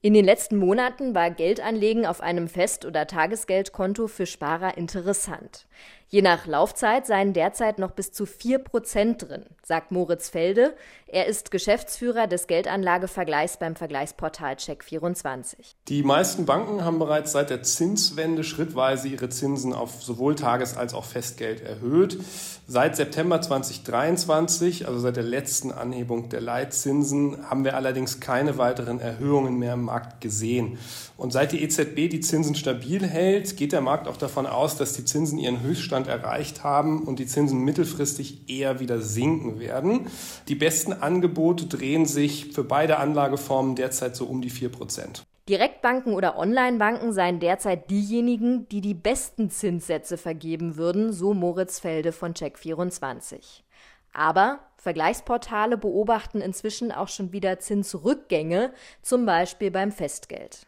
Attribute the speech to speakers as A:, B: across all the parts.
A: In den letzten Monaten war Geldanlegen auf einem Fest- oder Tagesgeldkonto für Sparer interessant. Je nach Laufzeit seien derzeit noch bis zu 4 Prozent drin, sagt Moritz Felde. Er ist Geschäftsführer des Geldanlagevergleichs beim Vergleichsportal Check24.
B: Die meisten Banken haben bereits seit der Zinswende schrittweise ihre Zinsen auf sowohl Tages- als auch Festgeld erhöht. Seit September 2023, also seit der letzten Anhebung der Leitzinsen, haben wir allerdings keine weiteren Erhöhungen mehr im Markt gesehen. Und seit die EZB die Zinsen stabil hält, geht der Markt auch davon aus, dass die Zinsen ihren Höchststand erreicht haben und die Zinsen mittelfristig eher wieder sinken werden. Die besten Angebote drehen sich für beide Anlageformen derzeit so um die 4 Prozent.
A: Direktbanken oder Onlinebanken seien derzeit diejenigen, die die besten Zinssätze vergeben würden, so Moritz Felde von Check24. Aber Vergleichsportale beobachten inzwischen auch schon wieder Zinsrückgänge, zum Beispiel beim Festgeld.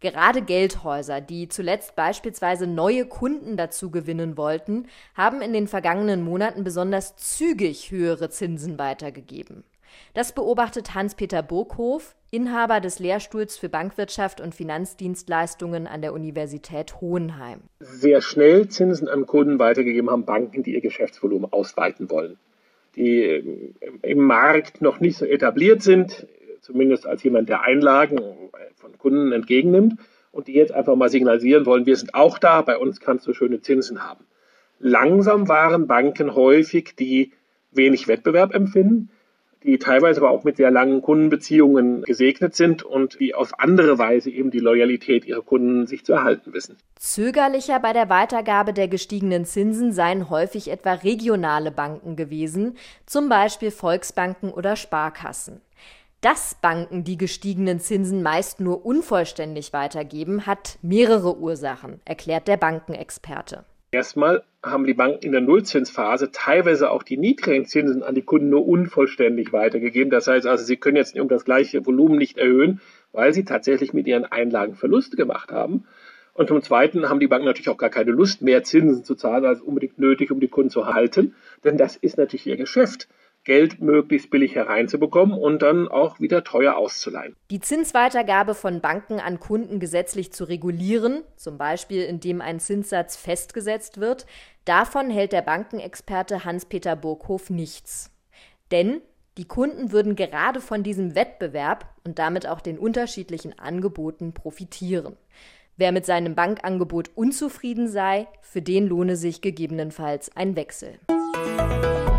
A: Gerade Geldhäuser, die zuletzt beispielsweise neue Kunden dazu gewinnen wollten, haben in den vergangenen Monaten besonders zügig höhere Zinsen weitergegeben. Das beobachtet Hans-Peter Burghof, Inhaber des Lehrstuhls für Bankwirtschaft und Finanzdienstleistungen an der Universität Hohenheim.
C: Sehr schnell Zinsen an Kunden weitergegeben haben Banken, die ihr Geschäftsvolumen ausweiten wollen, die im Markt noch nicht so etabliert sind, zumindest als jemand, der Einlagen Kunden entgegennimmt und die jetzt einfach mal signalisieren wollen, wir sind auch da, bei uns kannst du schöne Zinsen haben. Langsam waren Banken häufig, die wenig Wettbewerb empfinden, die teilweise aber auch mit sehr langen Kundenbeziehungen gesegnet sind und die auf andere Weise eben die Loyalität ihrer Kunden sich zu erhalten wissen.
A: Zögerlicher bei der Weitergabe der gestiegenen Zinsen seien häufig etwa regionale Banken gewesen, zum Beispiel Volksbanken oder Sparkassen. Dass Banken die gestiegenen Zinsen meist nur unvollständig weitergeben, hat mehrere Ursachen, erklärt der Bankenexperte.
C: Erstmal haben die Banken in der Nullzinsphase teilweise auch die niedrigen Zinsen an die Kunden nur unvollständig weitergegeben. Das heißt also, sie können jetzt um das gleiche Volumen nicht erhöhen, weil sie tatsächlich mit ihren Einlagen Verluste gemacht haben. Und zum Zweiten haben die Banken natürlich auch gar keine Lust mehr, Zinsen zu zahlen, als unbedingt nötig, um die Kunden zu halten. Denn das ist natürlich ihr Geschäft. Geld möglichst billig hereinzubekommen und dann auch wieder teuer auszuleihen.
A: Die Zinsweitergabe von Banken an Kunden gesetzlich zu regulieren, zum Beispiel indem ein Zinssatz festgesetzt wird, davon hält der Bankenexperte Hans-Peter Burghof nichts. Denn die Kunden würden gerade von diesem Wettbewerb und damit auch den unterschiedlichen Angeboten profitieren. Wer mit seinem Bankangebot unzufrieden sei, für den lohne sich gegebenenfalls ein Wechsel.